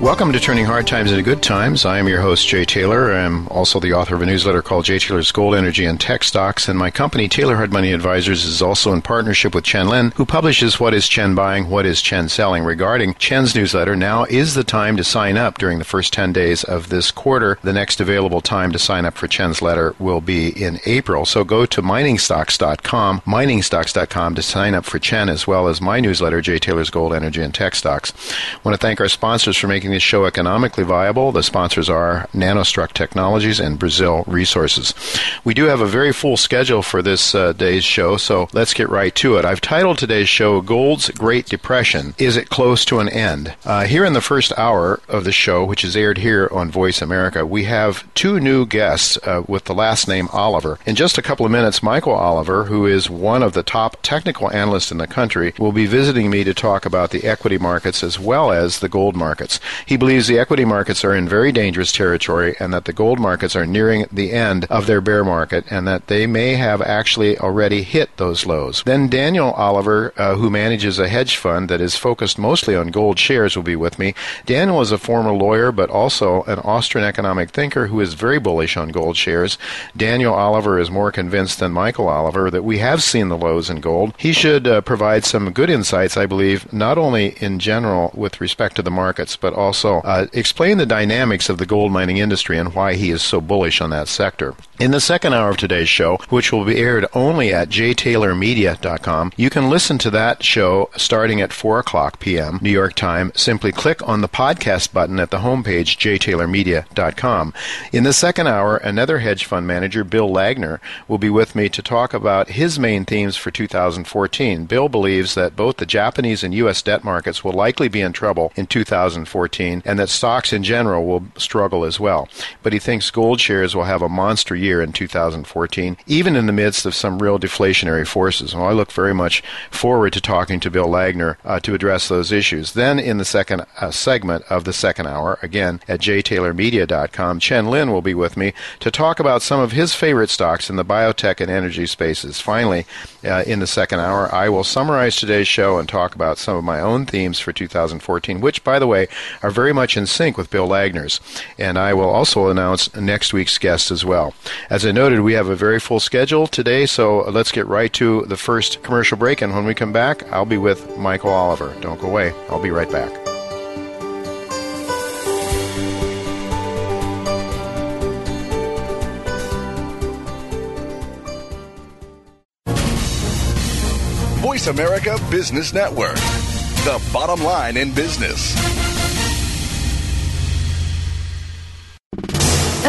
Welcome to Turning Hard Times into Good Times. I am your host, Jay Taylor. I'm also the author of a newsletter called Jay Taylor's Gold, Energy, and Tech Stocks. And my company, Taylor Hard Money Advisors, is also in partnership with Chen Lin, who publishes What is Chen Buying, What is Chen Selling. Regarding Chen's newsletter, now is the time to sign up during the first 10 days of this quarter. The next available time to sign up for Chen's letter will be in April. So go to miningstocks.com, miningstocks.com to sign up for Chen as well as my newsletter, Jay Taylor's Gold, Energy, and Tech Stocks. I want to thank our sponsors for making this show economically viable. The sponsors are Nanostruck Technologies and Brazil Resources. We do have a very full schedule for this uh, day's show, so let's get right to it. I've titled today's show Gold's Great Depression Is It Close to an End? Uh, here in the first hour of the show, which is aired here on Voice America, we have two new guests uh, with the last name Oliver. In just a couple of minutes, Michael Oliver, who is one of the top technical analysts in the country, will be visiting me to talk about the equity markets as well as the gold markets. He believes the equity markets are in very dangerous territory and that the gold markets are nearing the end of their bear market and that they may have actually already hit those lows. Then Daniel Oliver, uh, who manages a hedge fund that is focused mostly on gold shares, will be with me. Daniel is a former lawyer but also an Austrian economic thinker who is very bullish on gold shares. Daniel Oliver is more convinced than Michael Oliver that we have seen the lows in gold. He should uh, provide some good insights, I believe, not only in general with respect to the markets, but also uh, explain the dynamics of the gold mining industry and why he is so bullish on that sector. In the second hour of today's show, which will be aired only at jtaylormedia.com, you can listen to that show starting at 4 o'clock p.m. New York time. Simply click on the podcast button at the homepage, jtaylormedia.com. In the second hour, another hedge fund manager, Bill Laggner, will be with me to talk about his main themes for 2014. Bill believes that both the Japanese and U.S. debt markets will likely be in trouble in 2014 and that stocks in general will struggle as well. But he thinks gold shares will have a monster year in 2014, even in the midst of some real deflationary forces. Well, I look very much forward to talking to Bill Laggner uh, to address those issues. Then, in the second uh, segment of the second hour, again at jtaylormedia.com, Chen Lin will be with me to talk about some of his favorite stocks in the biotech and energy spaces. Finally, uh, in the second hour, I will summarize today's show and talk about some of my own themes for 2014, which, by the way, are very much in sync with Bill Laggner's. And I will also announce next week's guest as well. As I noted, we have a very full schedule today, so let's get right to the first commercial break. And when we come back, I'll be with Michael Oliver. Don't go away. I'll be right back. Voice America Business Network, the bottom line in business.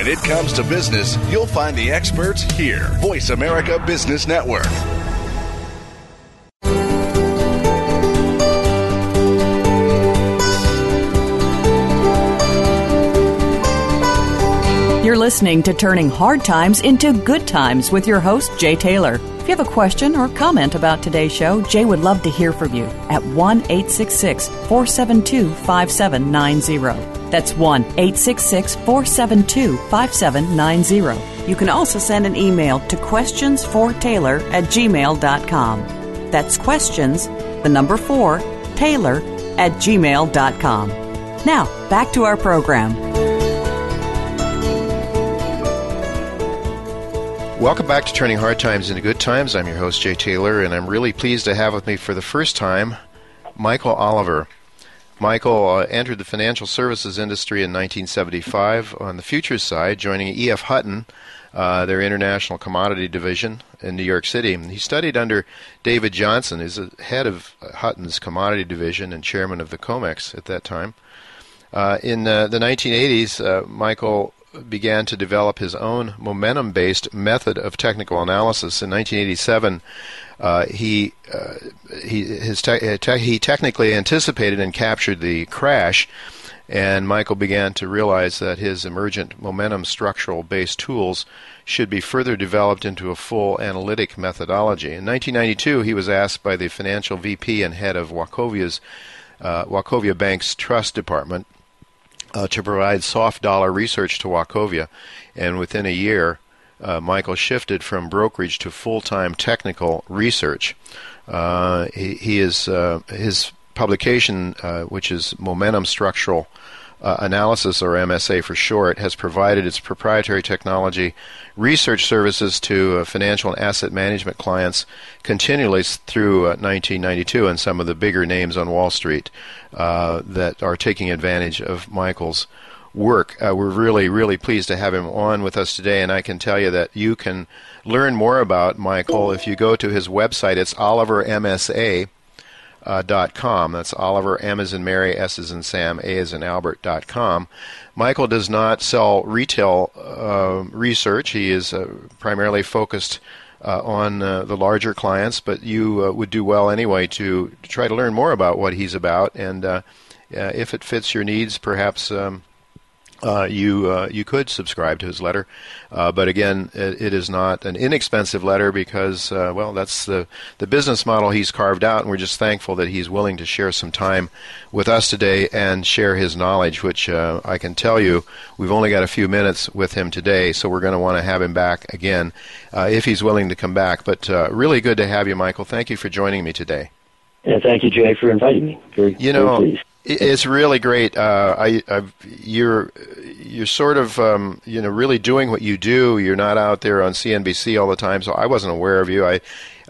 When it comes to business, you'll find the experts here. Voice America Business Network. You're listening to Turning Hard Times into Good Times with your host, Jay Taylor. If you have a question or comment about today's show, Jay would love to hear from you at 1 866 472 5790. That's 1 866 472 5790. You can also send an email to questionsfortaylor at gmail.com. That's questions, the number 4, Taylor at gmail.com. Now, back to our program. Welcome back to Turning Hard Times into Good Times. I'm your host, Jay Taylor, and I'm really pleased to have with me for the first time Michael Oliver. Michael uh, entered the financial services industry in 1975 on the futures side, joining E.F. Hutton, uh, their international commodity division in New York City. He studied under David Johnson, who's the head of Hutton's commodity division and chairman of the COMEX at that time. Uh, in uh, the 1980s, uh, Michael began to develop his own momentum based method of technical analysis. In 1987, uh, he uh, he his te- uh, te- he technically anticipated and captured the crash, and Michael began to realize that his emergent momentum structural based tools should be further developed into a full analytic methodology. In 1992, he was asked by the financial VP and head of Wachovia's uh, Wachovia Bank's trust department uh, to provide soft dollar research to Wachovia, and within a year uh, Michael shifted from brokerage to full-time technical research. Uh, he, he, is uh, his publication, uh, which is Momentum Structural uh, Analysis, or MSA for short, has provided its proprietary technology research services to financial and asset management clients continually through 1992, and some of the bigger names on Wall Street that are taking advantage of Michael's work. Uh, we're really, really pleased to have him on with us today, and I can tell you that you can learn more about Michael if you go to his website. It's olivermsa.com. Uh. That's Oliver M as in Mary, S as in Sam, A as in Albert dot com. Michael does not sell retail uh, research. He is uh, primarily focused uh, on uh, the larger clients, but you uh, would do well anyway to, to, try to learn more about what he's about, and uh, if it fits your needs, perhaps um, uh, you uh, you could subscribe to his letter, uh, but again, it, it is not an inexpensive letter because uh, well, that's the the business model he's carved out, and we're just thankful that he's willing to share some time with us today and share his knowledge. Which uh, I can tell you, we've only got a few minutes with him today, so we're going to want to have him back again uh, if he's willing to come back. But really good to have you, Michael. Thank you for joining me today. Yeah, thank you, Jay, for inviting me. Very, you know, it's really great. Uh, I, I've, you're you're sort of um, you know really doing what you do. You're not out there on CNBC all the time, so I wasn't aware of you. I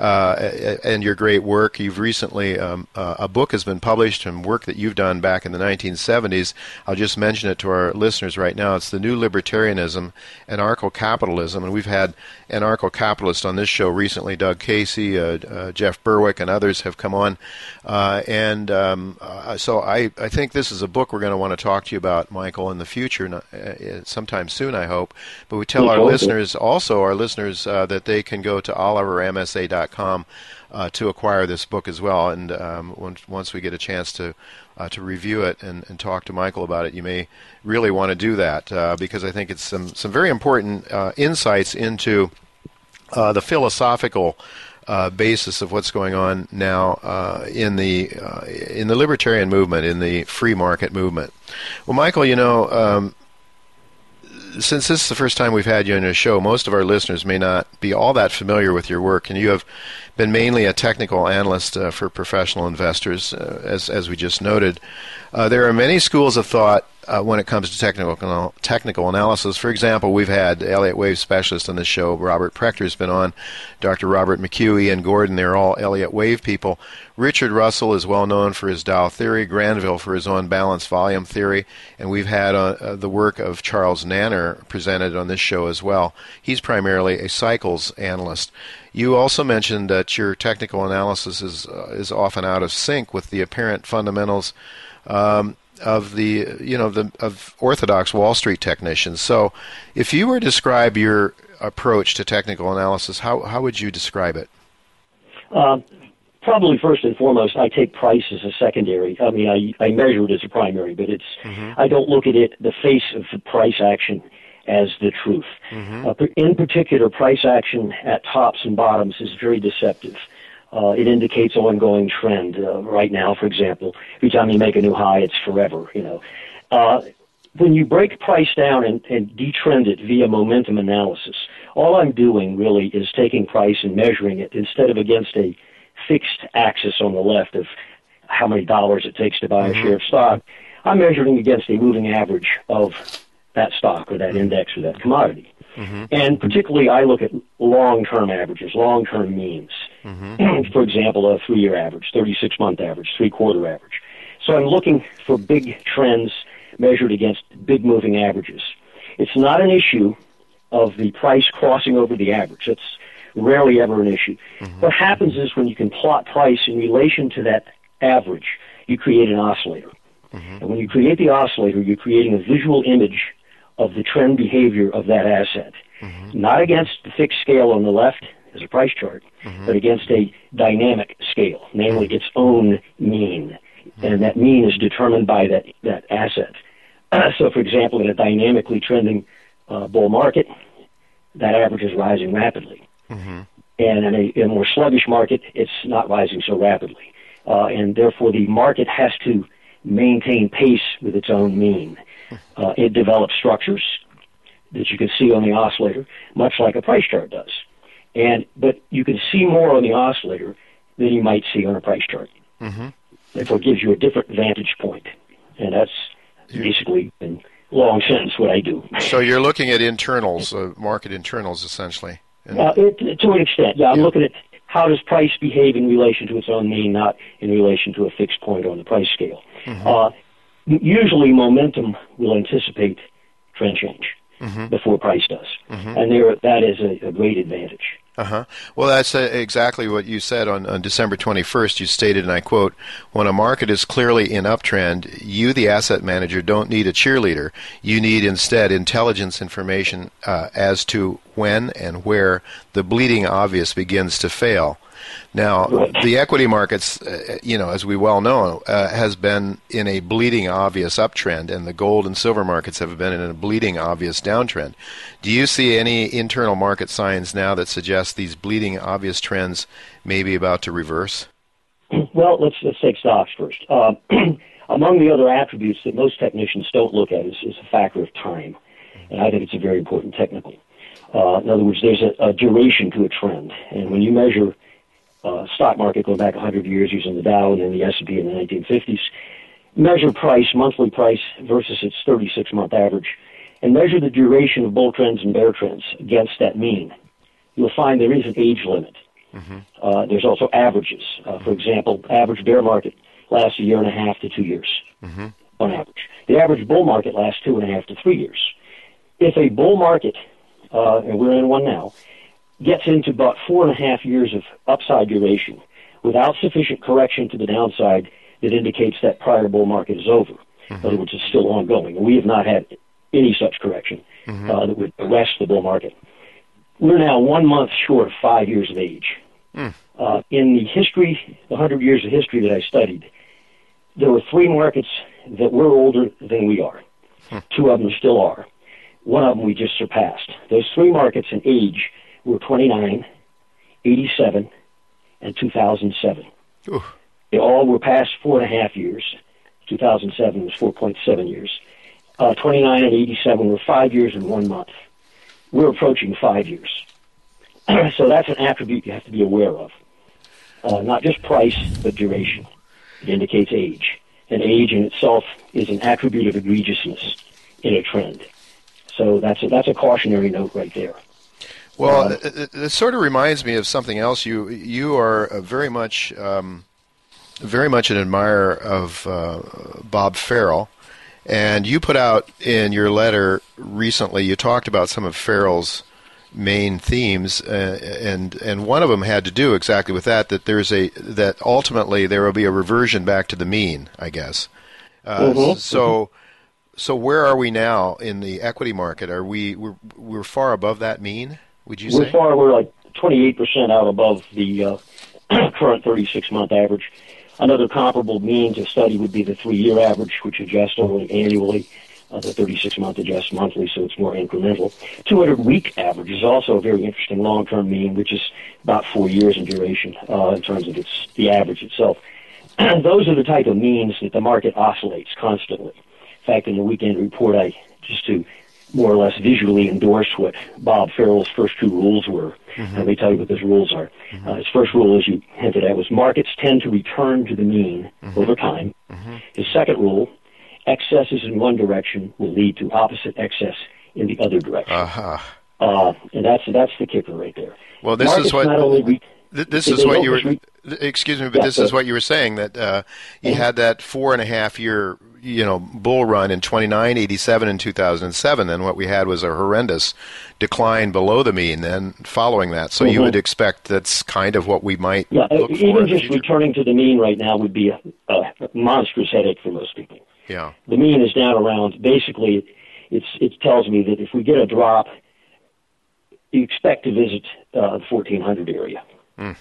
uh, and your great work. You've recently um, uh, a book has been published and work that you've done back in the 1970s. I'll just mention it to our listeners right now. It's the New Libertarianism, Anarcho-Capitalism, and we've had anarcho-capitalists on this show recently. Doug Casey, uh, uh, Jeff Berwick, and others have come on, uh, and um, so I I think this is a book we're going to want to talk to you about, Michael, in the future, sometime soon, I hope. But we tell our listeners also our listeners that they can go to olivermsa.com uh, to acquire this book as well. And um, once, once we get a chance to uh, to review it and, and, talk to Michael about it, you may really want to do that uh, because I think it's some some very important uh, insights into uh, the philosophical. Uh, basis of what's going on now in the in the libertarian movement, in the free market movement. Well, Michael, you know, um, since this is the first time we've had you on a show, most of our listeners may not be all that familiar with your work, and you have been mainly a technical analyst uh, for professional investors, uh, as as we just noted. Uh, there are many schools of thought uh, when it comes to technical technical analysis. For example, we've had Elliott Wave specialist on this show. Robert Prechter's been on. Dr. Robert McHugh, Ian Gordon, they're all Elliott Wave people. Richard Russell is well known for his Dow theory. Granville for his on balance volume theory, and we've had uh, the work of Charles Nenner presented on this show as well. He's primarily a cycles analyst. You also mentioned that your technical analysis is uh, is often out of sync with the apparent fundamentals um, of the you know the of orthodox Wall Street technicians. So, if you were to describe your approach to technical analysis, how how would you describe it? Uh, probably first and foremost, I take price as a secondary. I mean, I I measure it as a primary, but it's mm-hmm. I don't look at it the face of the price action as the truth. Mm-hmm. Uh, in particular, price action at tops and bottoms is very deceptive. Uh, it indicates ongoing trend. Uh, right now, for example, every time you make a new high, it's forever. You know, uh, when you break price down and, and detrend it via momentum analysis, all I'm doing really is taking price and measuring it instead of against a fixed axis on the left of how many dollars it takes to buy mm-hmm. a share of stock. I'm measuring against a moving average of that stock or that index or that commodity. Mm-hmm. And particularly, I look at long-term averages, long-term means. Mm-hmm. For example, a three-year average, 36-month average, three-quarter average. So I'm looking for big trends measured against big moving averages. It's not an issue of the price crossing over the average. It's rarely ever an issue. Mm-hmm. What happens is when you can plot price in relation to that average, you create an oscillator. Mm-hmm. And when you create the oscillator, you're creating a visual image of the trend behavior of that asset, mm-hmm. not against the fixed scale on the left as a price chart, mm-hmm. but against a dynamic scale, namely mm-hmm. its own mean. Mm-hmm. And that mean is determined by that, that asset. so, for example, in a dynamically trending uh, bull market, that average is rising rapidly. Mm-hmm. And in a, in a, more sluggish market, it's not rising so rapidly. Uh, and therefore, the market has to maintain pace with its own mean. Uh, it develops structures that you can see on the oscillator, much like a price chart does. And but you can see more on the oscillator than you might see on a price chart. Mm-hmm. Therefore, it gives you a different vantage point, and that's basically in long sense what I do. So you're looking at internals, uh, market internals, essentially. Uh, it, to an extent, yeah. I'm yeah. looking at how does price behave in relation to its own mean, not in relation to a fixed point on the price scale. Mm-hmm. Uh, usually momentum will anticipate trend change mm-hmm. before price does, mm-hmm. and there that is a, a great advantage. Uh-huh. Well, that's uh, exactly what you said on, on December 21st. You stated, and I quote, When a market is clearly in uptrend, you, the asset manager, don't need a cheerleader. You need instead intelligence information uh, as to when and where the bleeding obvious begins to fail. Now, the equity markets, uh, you know, as we well know, uh, has been in a bleeding obvious uptrend, and the gold and silver markets have been in a bleeding obvious downtrend. Do you see any internal market signs now that suggest these bleeding obvious trends may be about to reverse? Well, let's let's take stocks first. Uh, among the other attributes that most technicians don't look at is, is a factor of time, and I think it's a very important technical. Uh, in other words, there's a, a duration to a trend, and when you measure uh, stock market going back 100 years using the Dow and then the S&P in the 1950s, measure price, monthly price versus its 36-month average, and measure the duration of bull trends and bear trends against that mean. You'll find there is an age limit. Mm-hmm. Uh, there's also averages. Uh, for example, average bear market lasts a year and a half to two years mm-hmm. on average. The average bull market lasts two and a half to three years. If a bull market, uh, and we're in one now, gets into about four and a half years of upside duration without sufficient correction to the downside that indicates that prior bull market is over. Mm-hmm. In other words, it's still ongoing. We have not had any such correction mm-hmm. uh, that would arrest the bull market. We're now one month short of five years of age. Mm. Uh, in the history, the hundred years of history that I studied, there were three markets that were older than we are. Hmm. Two of them still are. One of them we just surpassed. Those three markets in age were 29, 87, and 2007. Ooh. They all were past four and a half years. 2007 was 4.7 years. Uh, 29 and 87 were five years and one month. We're approaching five years. so that's an attribute you have to be aware of. Uh, not just price, but duration. It indicates age. And age in itself is an attribute of egregiousness in a trend. So that's a, that's a cautionary note right there. Well, uh, it, it, sort of reminds me of something else. You you are very much um, very much an admirer of uh, Bob Farrell, and you put out in your letter recently. You talked about some of Farrell's main themes, uh, and and one of them had to do exactly with that. That there's a that ultimately there will be a reversion back to the mean, I guess. Uh, mm-hmm. So, so where are we now in the equity market? Are we we're, we're far above that mean? Would you we're say? far. We're like 28 percent out above the uh, current 36 month average. Another comparable mean to study would be the three year average, which adjusts only annually uh, the 36 month adjusts monthly, so it's more incremental. 200 week average is also a very interesting long term mean, which is about four years in duration uh, in terms of its the average itself. those are the type of means that the market oscillates constantly. In fact, in the weekend report, I just to more or less visually endorse what Bob Farrell's first two rules were. Mm-hmm. Let me tell you what those rules are. Mm-hmm. Uh, his first rule, as you hinted at, was markets tend to return to the mean mm-hmm. over time. Mm-hmm. His second rule excesses in one direction will lead to opposite excess in the other direction. Uh-huh. Uh, and that's that's the kicker right there. Well, this Markets is what re- this is what you were. Re- excuse me, but yeah, this is what you were saying that uh, you mm-hmm. had that four and a half year you know bull run in 29, 87, and 2007. Then what we had was a horrendous decline below the mean. Then following that, so mm-hmm. you would expect that's kind of what we might. Yeah, even just returning to the mean right now would be a, a monstrous headache for most people. Yeah. The mean is down around basically it's it tells me that if we get a drop you expect to visit uh, the 1400 area. Mm.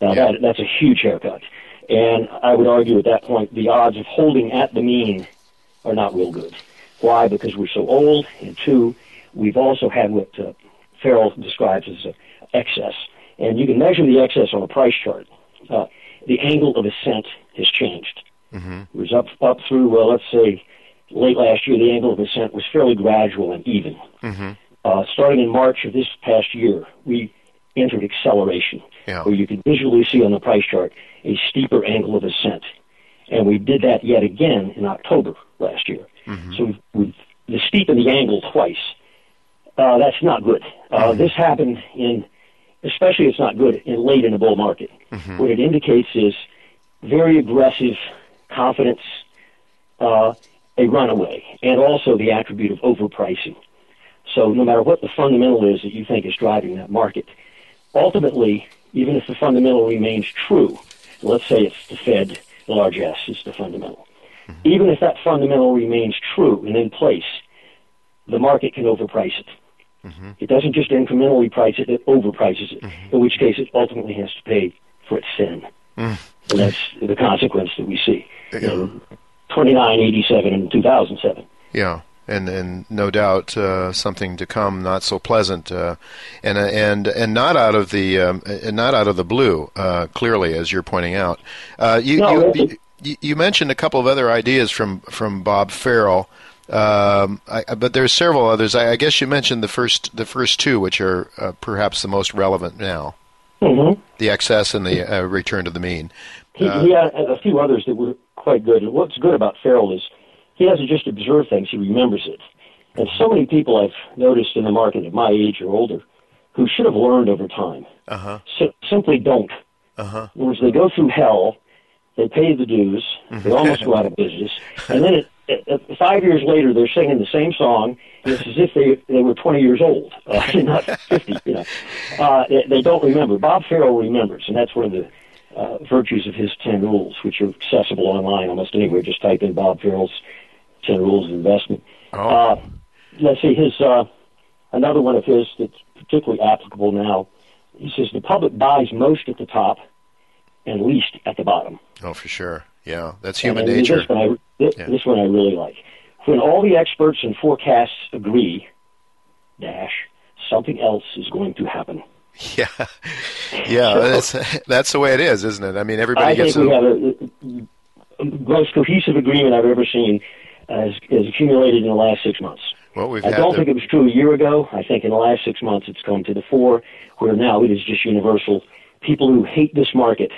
Now yeah. that that's a huge haircut. And I would argue at that point the odds of holding at the mean are not real good. Why? Because we're so old, and two, we've also had what uh, Farrell describes as a excess. And you can measure the excess on a price chart. Uh, the angle of ascent has changed. Mm-hmm. It was up up through well, let's say late last year. The angle of ascent was fairly gradual and even. Mm-hmm. Uh, starting in March of this past year, we entered acceleration, yeah. where you can visually see on the price chart a steeper angle of ascent. And we did that yet again in October last year. Mm-hmm. So we've, we've the steepened the angle twice. Uh, that's not good. Uh, mm-hmm. This happened in, especially it's not good in late in a bull market. Mm-hmm. What it indicates is very aggressive confidence, uh, a runaway, and also the attribute of overpricing. So no matter what the fundamental is that you think is driving that market, ultimately, even if the fundamental remains true, let's say it's the Fed, large S is the fundamental. Mm-hmm. Even if that fundamental remains true and in place, the market can overprice it. Mm-hmm. It doesn't just incrementally price it, it overprices it, mm-hmm. in which case it ultimately has to pay for its sin. Mm. And that's the consequence that we see in 29, 87, and 2007. Yeah and and no doubt uh, something to come, not so pleasant, uh, and uh, and and not out of the um, and not out of the blue. Uh, clearly, as you're pointing out, uh, you, no, you, you, you mentioned a couple of other ideas from from Bob Farrell. Um, I, but there's several others. I, I, guess you mentioned the first the first two, which are uh, perhaps the most relevant now. Mm-hmm. The excess and the return to the mean. He, he had a few others that were quite good. What's good about Farrell is he doesn't just observe things, he remembers it. And so many people I've noticed in the market at my age or older who should have learned over time Uh-huh. si- simply don't. Uh-huh. In other words, they go through hell, they pay the dues, they almost go out of business, and then it, it, it, five years later they're singing the same song. And it's as if they they were 20 years old, uh, not 50. You know, uh, they, they don't remember. Bob Farrell remembers, and that's one of the uh, virtues of his 10 rules, which are accessible online almost anywhere. Just type in Bob Farrell's 10 rules of investment. Oh. Uh, let's see, his uh, another one of his that's particularly applicable now. He says the public buys most at the top and least at the bottom. Oh, for sure. Yeah, that's human And nature. This one, I, this, Yeah. this one I really like. When all the experts and forecasts agree, dash, something else is going to happen. Yeah, yeah, that's that's the way it is, isn't it? I mean, everybody I gets think we have a, a most cohesive agreement I've ever seen has, has accumulated in the last six months. well, we've I don't the, think it was true a year ago. I think in the last six months it's come to the fore, where now it is just universal. People who hate this market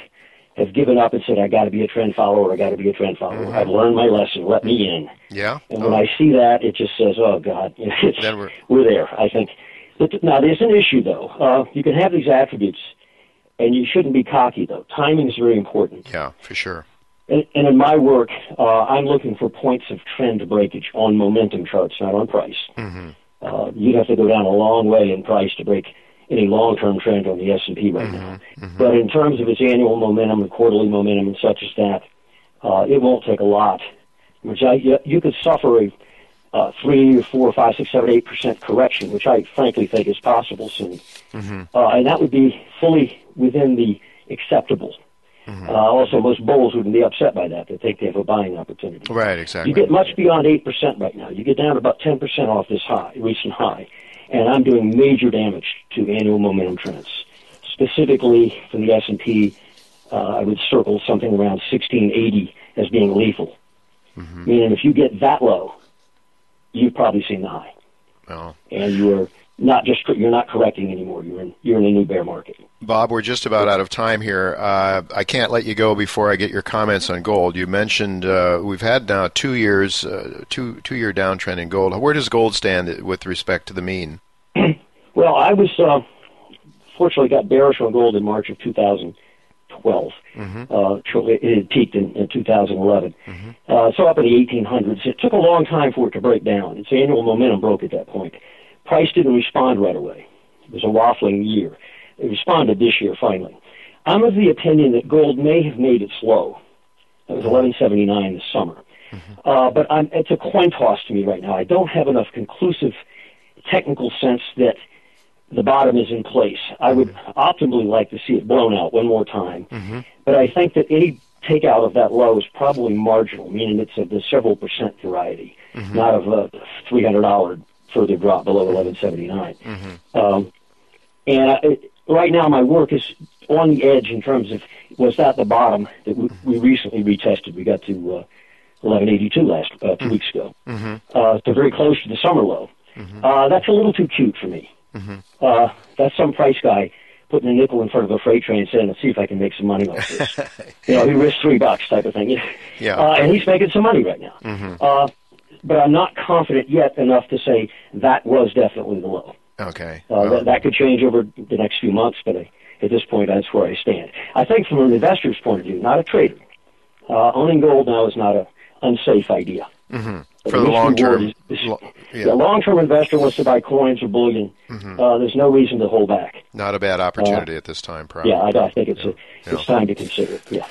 have given up and said, "I got to be a trend follower. I got to be a trend follower. I've learned my lesson. Let me in." yeah. And when Oh, I see that, it just says, "Oh God, it's, Then we're- we're there." I think. But now there's an issue though. Uh, you can have these attributes, and you shouldn't be cocky though. Timing is very important. yeah, for sure. And, and in my work, uh, I'm looking for points of trend breakage on momentum charts, not on price. Uh, you'd have to go down a long way in price to break any long-term trend on the S&P right now. But in terms of its annual momentum and quarterly momentum and such as that, uh, it won't take a lot. Which I, you, you could suffer a uh, three four, five, six, seven, eight percent correction, which I frankly think is possible soon, uh, and that would be fully within the acceptable. Uh, also, most bulls wouldn't be upset by that. They think they have a buying opportunity. Right, exactly. You get much beyond eight percent right now. You get down about ten percent off this high, recent high, and I'm doing major damage to annual momentum trends. Specifically for the S and P, uh, I would circle something around sixteen eighty as being lethal. Meaning, if you get that low, you've probably seen the high, Well, and you're not just you're not correcting anymore. You're in you're in a new bear market. Bob, we're just about out of time here. Uh, I can't let you go before I get your comments on gold. You mentioned uh, we've had now two years, uh, two two year downtrend in gold. Where does gold stand with respect to the mean? Well, I was uh, fortunately got bearish on gold in March of 2012. Uh, shortly, it had peaked in, in 2011. Uh, so up in the 1800s. It took a long time for it to break down. Its annual momentum broke at that point. Price didn't respond right away. It was a waffling year. It responded this year finally. I'm of the opinion that gold may have made its low. That was 1179 this summer. Mm-hmm. Uh, but I'm, it's a coin toss to me right now. I don't have enough conclusive technical sense that the bottom is in place. I would mm-hmm. optimally like to see it blown out one more time. Mm-hmm. But I think that any takeout of that low is probably marginal, meaning it's of the several percent variety, not of a $300 further drop below 1179. Um, and I, it, right now, my work is on the edge in terms of was that the bottom that we, we recently retested? We got to uh, 1182 last uh, 2 weeks ago, uh, so very close to the summer low. Uh, that's a little too cute for me. Uh, that's some price guy putting a nickel in front of a freight train saying, "Let's see if I can make some money off this." you know, he risked three bucks type of thing. Yeah. Uh, and he's making some money right now. Uh, but I'm not confident yet enough to say that was definitely the low. Okay. Uh, Well, that, that could change over the next few months, but I, at this point, that's where I stand. I think from an investor's point of view, not a trader, uh, owning gold now is not an unsafe idea. For The long term. is- is- lo- yeah. The long-term investor wants to buy coins or bullion. Uh, there's no reason to hold back. Not a bad opportunity at this time, probably. Yeah, I, I think it's a, Yeah. it's time to consider. Yeah.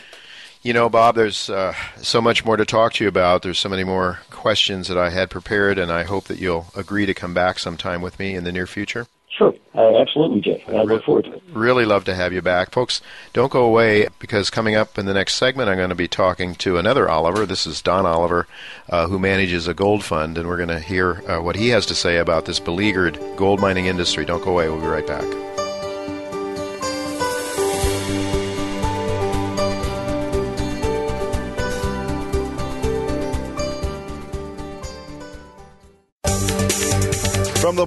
You know, Bob, there's uh, so much more to talk to you about. There's so many more questions that I had prepared, and I hope that you'll agree to come back sometime with me in the near future. Sure, uh, absolutely, Jay. I look forward to it. Really love to have you back. Folks, don't go away because coming up in the next segment, I'm going to be talking to another Oliver. This is Don Oliver, uh, who manages a gold fund, and we're going to hear uh, what he has to say about this beleaguered gold mining industry. Don't go away. We'll be right back.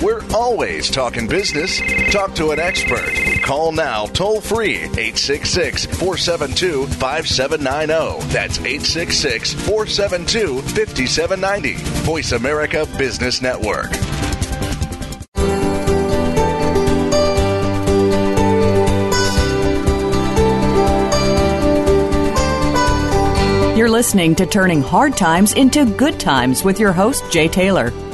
We're always talking business. Talk to an expert. Call now toll free 866 472 5790. That's 866 472 5790. Voice America Business Network. You're listening to Turning Hard Times into Good Times with your host, Jay Taylor.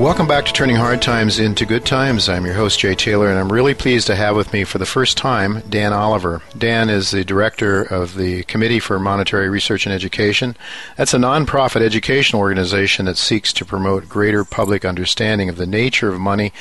Welcome back to Turning Hard Times into Good Times. I'm your host, Jay Taylor, and I'm really pleased to have with me for the first time Dan Oliver. Dan is the director of the Committee for Monetary Research and Education. That's a nonprofit educational organization that seeks to promote greater public understanding of the nature of money,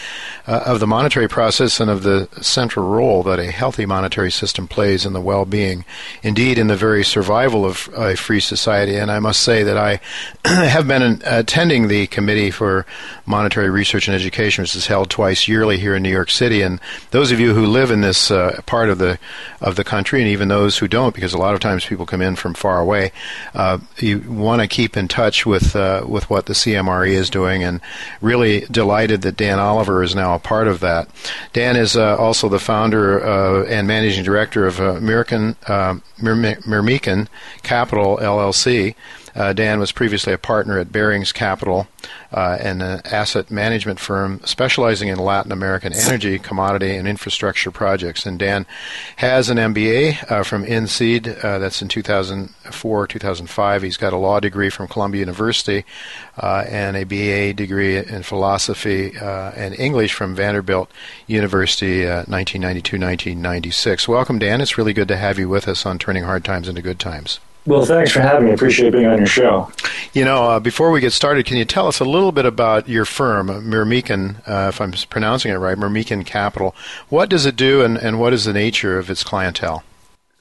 uh, of the monetary process, and of the central role that a healthy monetary system plays in the well being, indeed, in the very survival of a free society. And I must say that I have been attending the Committee for Monetary Research and Education, which is held twice yearly here in New York City. And those of you who live in this uh, part of the of the country, and even those who don't, because a lot of times people come in from far away, uh, you want to keep in touch with uh, with what the CMRE is doing. And really delighted that Dan Oliver is now a part of that. Dan is uh, also the founder uh, and managing director of American Myrmikan Capital LLC. Uh, Dan was previously a partner at Barings Capital, uh, an asset management firm specializing in Latin American energy, commodity, and infrastructure projects. And Dan has an MBA uh, from INSEAD, uh, that's in 2004 2005. He's got a law degree from Columbia University uh, and a BA degree in philosophy uh, and English from Vanderbilt University, 1992 1996. Welcome, Dan. It's really good to have you with us on Turning Hard Times into Good Times. Well, thanks for having me. Appreciate being on your show. You know, uh, before we get started, can you tell us a little bit about your firm, Myrmikan, uh, if I'm pronouncing it right, Myrmikan Capital? What does it do, and, and what is the nature of its clientele?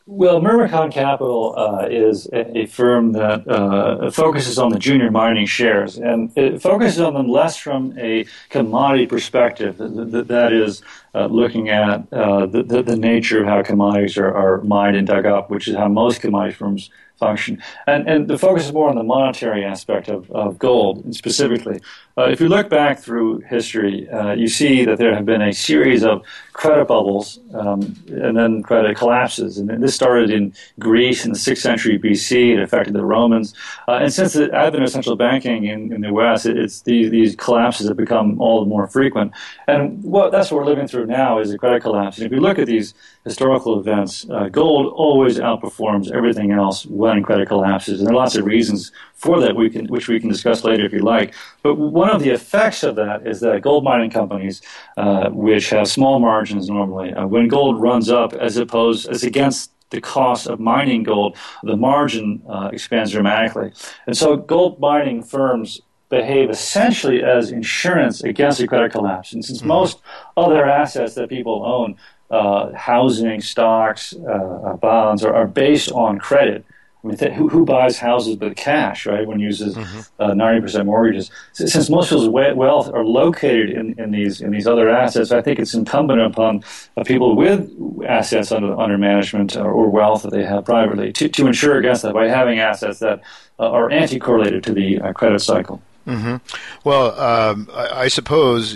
Well, Myrmikan Capital uh, is a, a, firm that uh, focuses on the junior mining shares, and it focuses on them less from a commodity perspective. that is, uh, looking at uh, the, the, the, nature of how commodities are, are mined and dug up, which is how most commodity firms function. And, and the focus is more on the monetary aspect of, of gold specifically. Uh, if you look back through history, uh, you see that there have been a series of credit bubbles um, and then credit collapses. And this started in Greece in the 6th century BC. It affected the Romans. Uh, and since the advent of central banking in, in the West, it, it's these, these collapses have become all the more frequent. And what, that's what we're living through now is a credit collapse. And if you look at these historical events, uh, gold always outperforms everything else when credit collapses. And there are lots of reasons for that, we can, which we can discuss later if you like. But one of the effects of that is that gold mining companies, uh, which have small margins normally, uh, when gold runs up as opposed as against the cost of mining gold, the margin uh, expands dramatically. And so gold mining firms behave essentially as insurance against a credit collapse. And since mm-hmm. most other assets that people own, uh, housing, stocks, uh, bonds, are, are based on credit, I mean, th- who, who, buys houses with cash, right? When uses mm-hmm. uh, 90% mortgages. Since most people's wealth are located in, in these in these other assets, I think it's incumbent upon uh, people with assets under, under management or, or, wealth that they have privately to, to ensure against that by having assets that uh, are anti-correlated to the uh, credit cycle. Mm-hmm. Well, um, I, I, suppose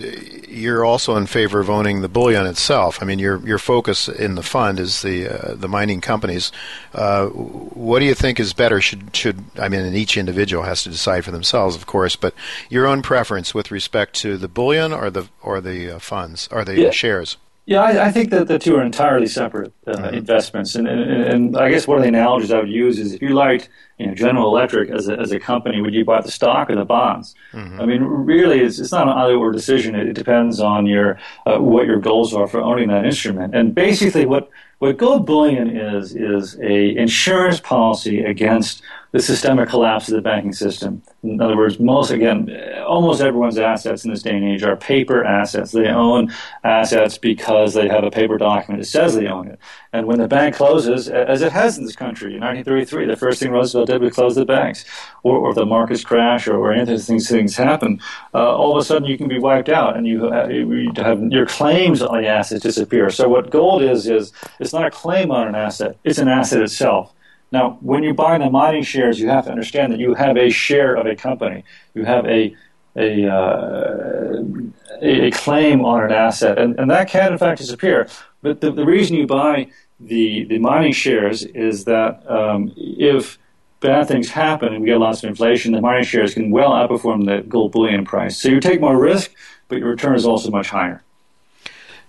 you're also in favor of owning the bullion itself. I mean, your your focus in the fund is the uh, the mining companies. Uh, what do you think is better? Should should I mean, and each individual has to decide for themselves, of course. But your own preference with respect to the bullion or the or the uh, funds or the yeah. shares. Yeah, I, I, think that the two are entirely separate uh, mm-hmm. investments, and, and, and I guess one of the analogies I would use is if you liked you know, General Electric as a, as a company, would you buy the stock or the bonds? Mm-hmm. I mean, really, it's, it's not an either or decision. It, it depends on your uh, what your goals are for owning that instrument. And basically, what what gold bullion is is a insurance policy against the systemic collapse of the banking system. In other words, most, again, almost everyone's assets in this day and age are paper assets. They own assets because they have a paper document that says they own it. And when the bank closes, as it has in this country, in 1933, the first thing Roosevelt did was close the banks. Or, or the markets crash or, or any of these things happen, uh, all of a sudden you can be wiped out and you have, you have your claims on the assets disappear. So what gold is, is it's not a claim on an asset, it's an asset itself. Now, when you buy the mining shares, you have to understand that you have a share of a company. You have a a, uh, a claim on an asset, and, and that can in fact disappear. But the, the reason you buy the, the mining shares is that um, if bad things happen and we get lots of inflation, the mining shares can well outperform the gold bullion price. So you take more risk, but your return is also much higher.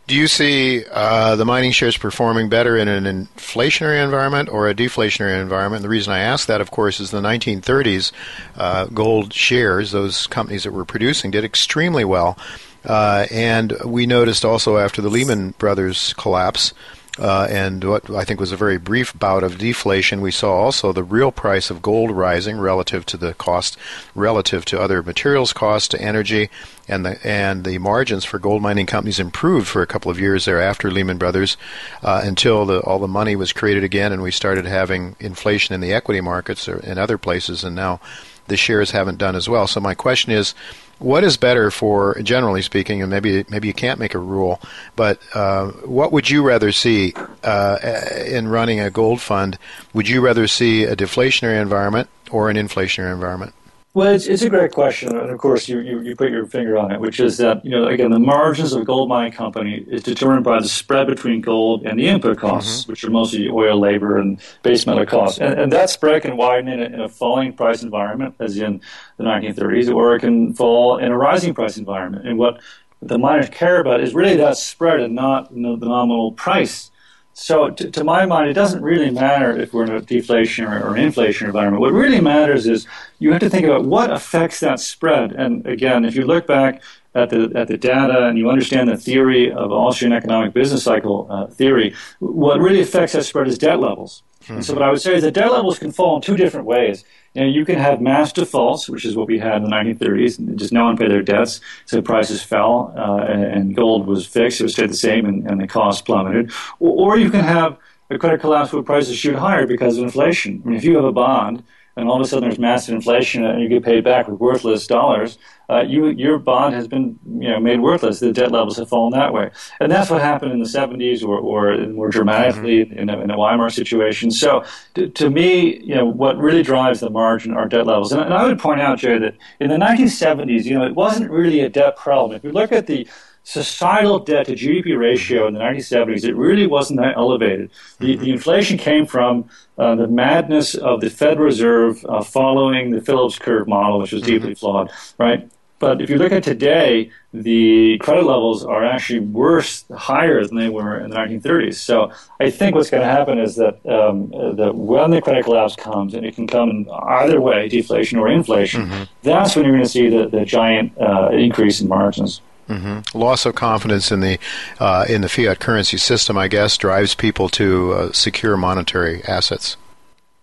Do you see uh, the mining shares performing better in an inflationary environment or a deflationary environment? And the reason I ask that, of course, is the 1930s uh, gold shares, those companies that were producing, did extremely well. Uh, and we noticed also after the Lehman Brothers collapse, uh, and what I think was a very brief bout of deflation, we saw also the real price of gold rising relative to the cost, relative to other materials cost, to energy, and the and the margins for gold mining companies improved for a couple of years there after Lehman Brothers, uh, until the, all the money was created again, and we started having inflation in the equity markets or in other places, and now the shares haven't done as well. So my question is what is better for, generally speaking, and maybe maybe you can't make a rule, but uh, what would you rather see uh, in running a gold fund? Would you rather see a deflationary environment or an inflationary environment? Well, it's, it's a great question, and of course, you, you, you, put your finger on it, which is that you know again the margins of a gold mining company is determined by the spread between gold and the input costs, mm-hmm. which are mostly oil, labor, and base metal costs, and, and that spread can widen in a, in a, falling price environment, as in the 1930s, or it can fall in a rising price environment. And what the miners care about is really that spread and not you know, the nominal price so, to, to, my mind, it doesn't really matter if we're in a deflation or, or inflation environment. What really matters is you have to think about what affects that spread. And again, if you look back at the at the data and you understand the theory of Austrian economic business cycle uh, theory, what really affects that spread is debt levels. Mm-hmm. So, what I would say is that debt levels can fall in two different ways. You, know, you can have mass defaults, which is what we had in the 1930s, and just no one paid their debts, so prices fell, uh, and, and, gold was fixed, it stayed the same, and, and the cost plummeted. Or, or, you can have a credit collapse where prices shoot higher because of inflation. I mean, if you have a bond, and all of a sudden there's massive inflation and you get paid back with worthless dollars, uh, you, your bond has been you know, made worthless. The debt levels have fallen that way. And that's what happened in the 70s or, or more dramatically mm-hmm. in, a, in a Weimar situation. So to, to, me, you know, what really drives the margin are debt levels. And, and I would point out, Jay, that in the 1970s, you know, it wasn't really a debt problem. If you look at the societal debt to GDP ratio in the 1970s, it really wasn't that elevated. The, the inflation came from uh, the madness of the Federal Reserve uh, following the Phillips curve model, which was deeply mm-hmm. flawed, right? But if you look at today, the credit levels are actually worse, higher than they were in the 1930s. So I think what's going to happen is that, um, that when the credit collapse comes, and it can come in either way, deflation or inflation, mm-hmm. that's when you're going to see the, the giant uh, increase in margins. Mm-hmm. Loss of confidence in the uh, in the fiat currency system, I guess, drives people to uh, secure monetary assets.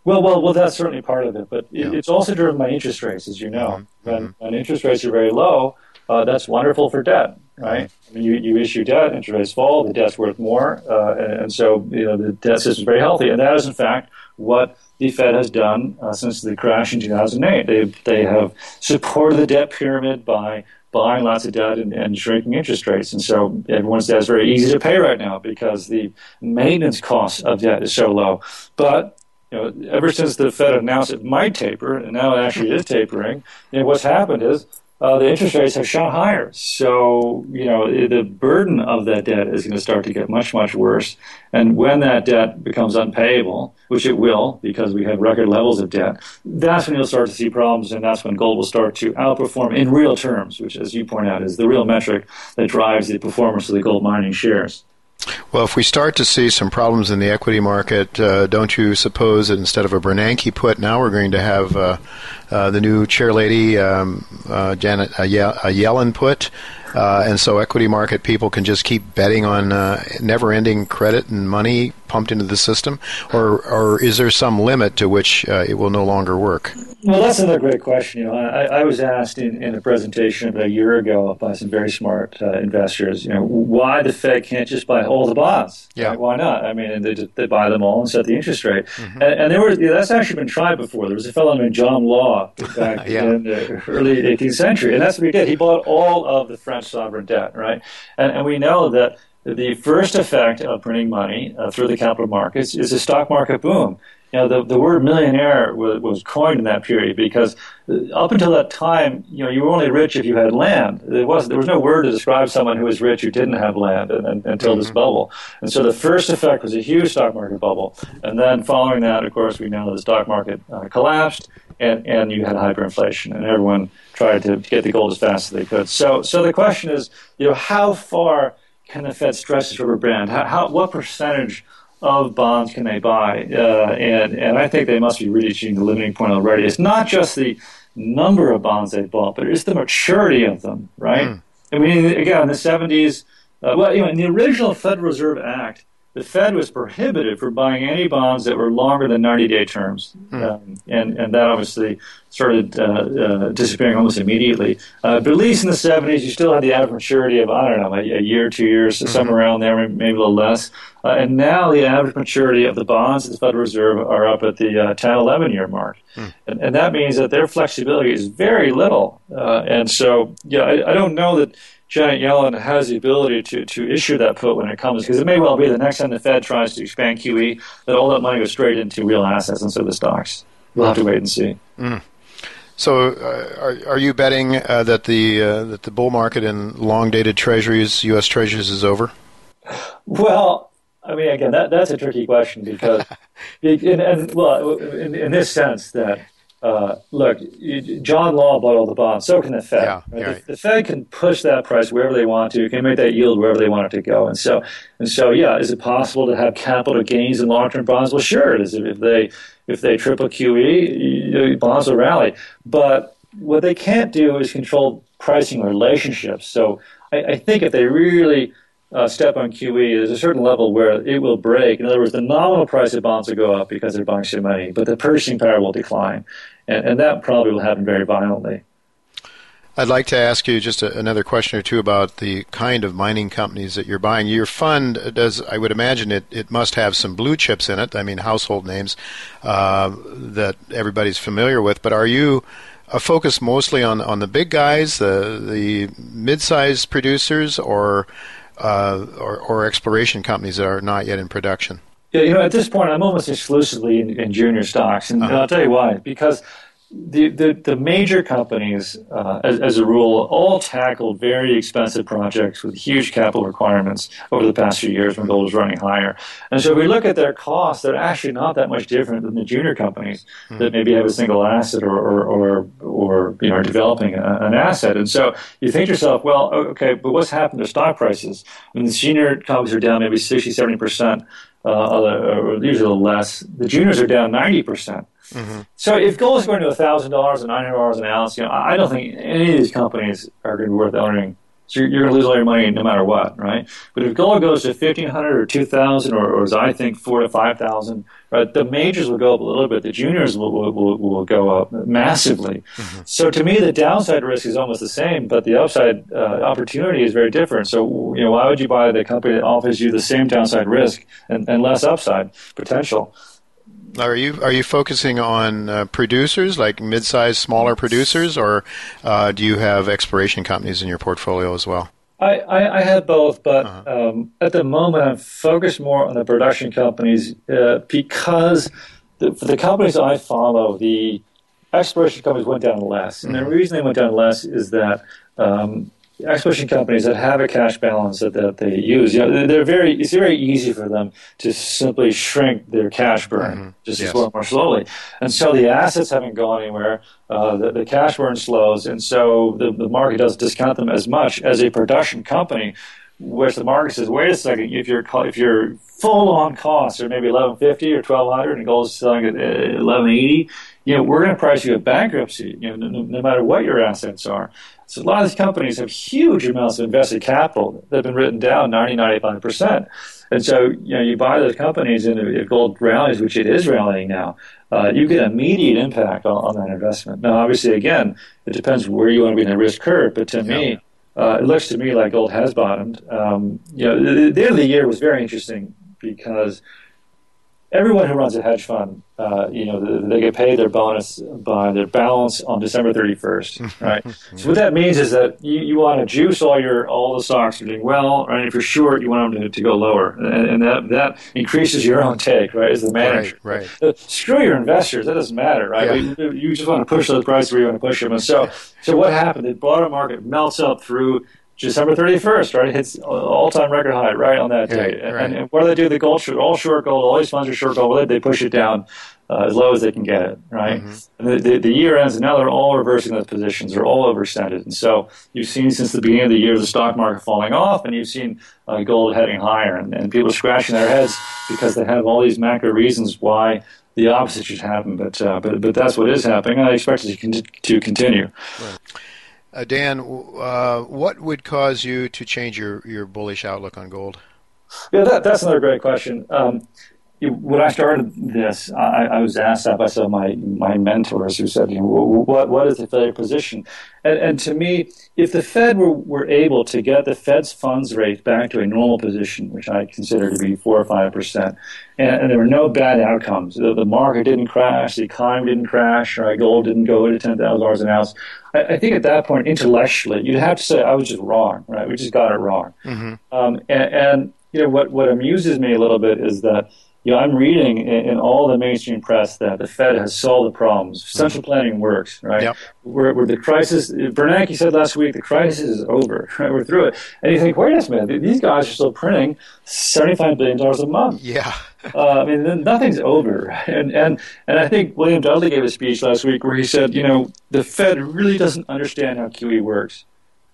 Well, well, well. That's certainly part of it, but yeah. it's also driven by interest rates, as you know. Mm-hmm. When, mm-hmm. when interest rates are very low, uh, that's wonderful for debt, right? Mm-hmm. I mean, you, you issue debt, interest rates fall, the debt's worth more, uh, and, and, so you know the debt system is very healthy, and that is in fact what the Fed has done uh, since the crash in 2008. They, they have supported the debt pyramid by buying lots of debt and, and shrinking interest rates. And so everyone's debt is very easy to pay right now because the maintenance cost of debt is so low. But you know, ever since the Fed announced it might taper, and now it actually is tapering, you know, what's happened is uh, the interest rates have shot higher. So, you know, the burden of that debt is going to start to get much, much worse. And when that debt becomes unpayable, which it will because we have record levels of debt, that's when you'll start to see problems, and that's when gold will start to outperform in real terms, which, as you point out, is the real metric that drives the performance of the gold mining shares. Well, if we start to see some problems in the equity market, uh, don't you suppose that instead of a Bernanke put, now we're going to have uh, uh, the new chairlady, um, uh, Janet Yellen put? Uh, and so equity market people can just keep betting on uh, never-ending credit and money pumped into the system, or or is there some limit to which uh, it will no longer work? Well, that's another great question. You know, I, I was asked in, in a presentation about a year ago by some very smart uh, investors, you know, why the Fed can't just buy all the bonds? Yeah. Right? Why not? I mean, they, they buy them all and set the interest rate. Mm-hmm. And, and there were, that's actually been tried before. There was a fellow named John Law back yeah. in the early 18th century, and that's what he did. He bought all of the French sovereign debt, right? And, and we know that the first effect of printing money uh, through the capital markets is a stock market boom. You know, the, the word millionaire was, was coined in that period because uh, up until that time, you know, you were only rich if you had land. There was there was no word to describe someone who was rich who didn't have land and, and, until this mm-hmm. bubble. And so the first effect was a huge stock market bubble. And then following that, of course, we know the stock market uh, collapsed and, and you had hyperinflation, and everyone tried to get the gold as fast as they could. So, so the question is, you know, how far can the Fed stretch this rubber band? How, how what percentage of bonds can they buy? Uh, and and I think they must be reaching the limiting point already. It's not just the number of bonds they bought, but it's the maturity of them, right? Mm. I mean, again, in the 70s, uh, well, you know, in the original Federal Reserve Act, the Fed was prohibited from buying any bonds that were longer than 90 day terms. Hmm. Um, and, and that obviously started uh, uh, disappearing almost immediately. Uh, but at least in the 70s, you still had the average maturity of, I don't know, a, a year, two years, mm-hmm. somewhere around there, maybe a little less. Uh, and now the average maturity of the bonds of the Federal Reserve are up at the uh, 10, 11 year mark. Mm. And, and, that means that their flexibility is very little. Uh, and so, yeah, I, I don't know that Janet Yellen has the ability to, to issue that put when it comes, because it may well be the next time the Fed tries to expand QE, that all that money goes straight into real assets instead of the stocks. We'll have to wait and see. Mm. So, uh, are, are you betting uh, that the uh, that the bull market in long dated Treasuries, U.S. Treasuries, is over? Well, I mean, again, that that's a tricky question because, and, and well, in, in this sense that uh, look, John Law bought all the bonds. So can the Fed. Yeah, right? Right. The, the, Fed can push that price wherever they want to. Can make that yield wherever they want it to go. And so, and so, yeah, is it possible to have capital gains in long-term bonds? Well, sure it is. If they if they triple QE, bonds will rally. But what they can't do is control pricing relationships. So I, I think if they really uh, step on QE, there's a certain level where it will break. In other words, the nominal price of bonds will go up because they're buying so many, but the purchasing power will decline. And, and that probably will happen very violently. I'd like to ask you just a, another question or two about the kind of mining companies that you're buying. Your fund does, I would imagine, it, it must have some blue chips in it. I mean, household names uh, that everybody's familiar with. But are you uh, focused mostly on on the big guys, the the mid-sized producers, or uh, or, or, exploration companies that are not yet in production? Yeah, you know, at this point, I'm almost exclusively in, in junior stocks, and uh-huh. I'll tell you why. Because the, the, the major companies, uh, as, as, a rule, all tackled very expensive projects with huge capital requirements over the past few years when gold was running higher. And so if we look at their costs, they're actually not that much different than the junior companies mm-hmm. that maybe have a single asset or, or, or, or you know, are developing a, an asset. And so you think to yourself, well, okay, but what's happened to stock prices? I mean, the senior companies are down maybe 60, 70%, uh, or usually less. The juniors are down 90%. Mm-hmm. So if gold is going to thousand dollars and nine hundred dollars an ounce, you know, I don't think any of these companies are going to be worth owning. So you're, you're going to lose all your money no matter what, right? But if gold goes to fifteen hundred or two thousand, or, or as I think four to five thousand, right? The majors will go up a little bit. The juniors will will, will, will go up massively. Mm-hmm. So to me, the downside risk is almost the same, but the upside uh, opportunity is very different. So you know, why would you buy the company that offers you the same downside risk and, and less upside potential? Are you are you focusing on uh, producers like mid-sized, smaller producers, or uh, do you have exploration companies in your portfolio as well? I, I, I have both, but uh-huh. um, at the moment I'm focused more on the production companies uh, because the, for the companies I follow, the exploration companies went down less, and the mm-hmm. reason they went down less is that um, exploration companies that have a cash balance that, that they use, you know, they're very, it's very easy for them to simply shrink their cash burn mm-hmm. just yes. more, more slowly. And so the assets haven't gone anywhere, uh, the, the, cash burn slows, and so the, the market doesn't discount them as much as a production company, which the market says, wait a second, if you're, if you're full on costs are maybe 1150 or 1200 and gold is selling at 1180, uh, you know, we're going to price you a bankruptcy, you know, no, no matter what your assets are. So a lot of these companies have huge amounts of invested capital that have been written down 90, 95%. And so, you know, you buy those companies and if gold rallies, which it is rallying now, uh, you get an immediate impact on, on, that investment. Now, obviously, again, it depends where you want to be in the risk curve, but to yeah. me, uh, it looks to me like gold has bottomed. Um, you know, the, the end of the year was very interesting because everyone who runs a hedge fund, uh, you know, they get paid their bonus by their balance on December 31st, right? so what that means is that you, you want to juice all your all the stocks are doing well, right? If you're short, you want them to, to go lower, and, and, that that increases your own take, right? As the manager, right? right. Uh, screw your investors, that doesn't matter, right? Yeah. You, you, just want to push those prices where you want to push them, and so so what happened? The broader market melts up through December 31st, right? It hits all-time record high right on that day. Right, right. And, and, what do they do? The gold short, all short gold, all these funds are short gold. They push it down uh, as low as they can get it, right? Mm-hmm. The, the, the, year ends, and now they're all reversing those positions. They're all overextended. And so you've seen since the beginning of the year the stock market falling off, and you've seen uh, gold heading higher, and, and people scratching their heads because they have all these macro reasons why the opposite should happen. But uh, but but that's what is happening. And I expect it to, con- to continue. Right. Uh, Dan, uh, what would cause you to change your, your bullish outlook on gold? Yeah, that, that's another great question. Um, when I started this, I, I, was asked that by some of my, my mentors who said, you know, what, what is the Fed position? And, and to me, if the Fed were, were able to get the Fed's funds rate back to a normal position, which I consider to be 4 or 5%, and, and there were no bad outcomes, the, the, market didn't crash, the economy didn't crash, right, gold didn't go to $10,000 an ounce, I, I, think at that point, intellectually, you'd have to say, I was just wrong, right? We just got it wrong. Mm-hmm. Um, and, and, you know, what, what amuses me a little bit is that you know, I'm reading in, in, all the mainstream press that the Fed has solved the problems. Central planning works, right? Yep. Where, where the crisis, Bernanke said last week, the crisis is over, right? We're through it. And you think, wait a minute, these guys are still printing $75 billion a month. Yeah. uh, I mean, nothing's over. And, and, and I think William Dudley gave a speech last week where he said, you know, the Fed really doesn't understand how QE works.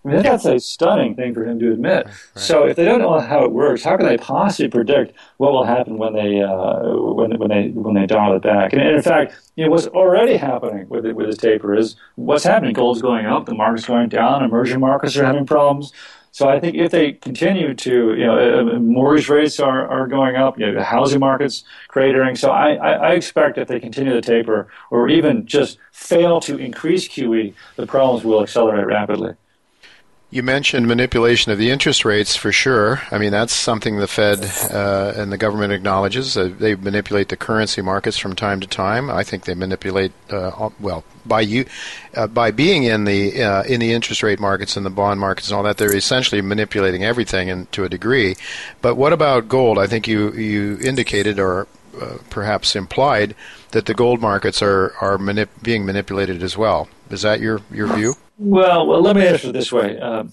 I mean, that's a stunning thing for him to admit. Right. So, if they don't know how it works, how can they possibly predict what will happen when they uh, when when they when they dial it back? And, in fact, you know what's already happening with it, with this taper is what's happening. Gold's going up, the market's going down, emerging markets are having problems. So, I think if they continue to, you know, uh, uh, mortgage rates are, are going up, you know, the housing market's cratering. So, I, I, I expect if they continue the taper, or even just fail to increase QE, the problems will accelerate rapidly. You mentioned manipulation of the interest rates for sure. I mean, that's something the Fed uh, and the government acknowledges. Uh, they manipulate the currency markets from time to time. I think they manipulate uh, well by you uh, by being in the uh, in the interest rate markets and the bond markets and all that. They're essentially manipulating everything and to a degree. But what about gold? I think you you indicated or uh, perhaps implied that the gold markets are are manip- being manipulated as well. Is that your your view? Well, well, let me answer it this way: uh,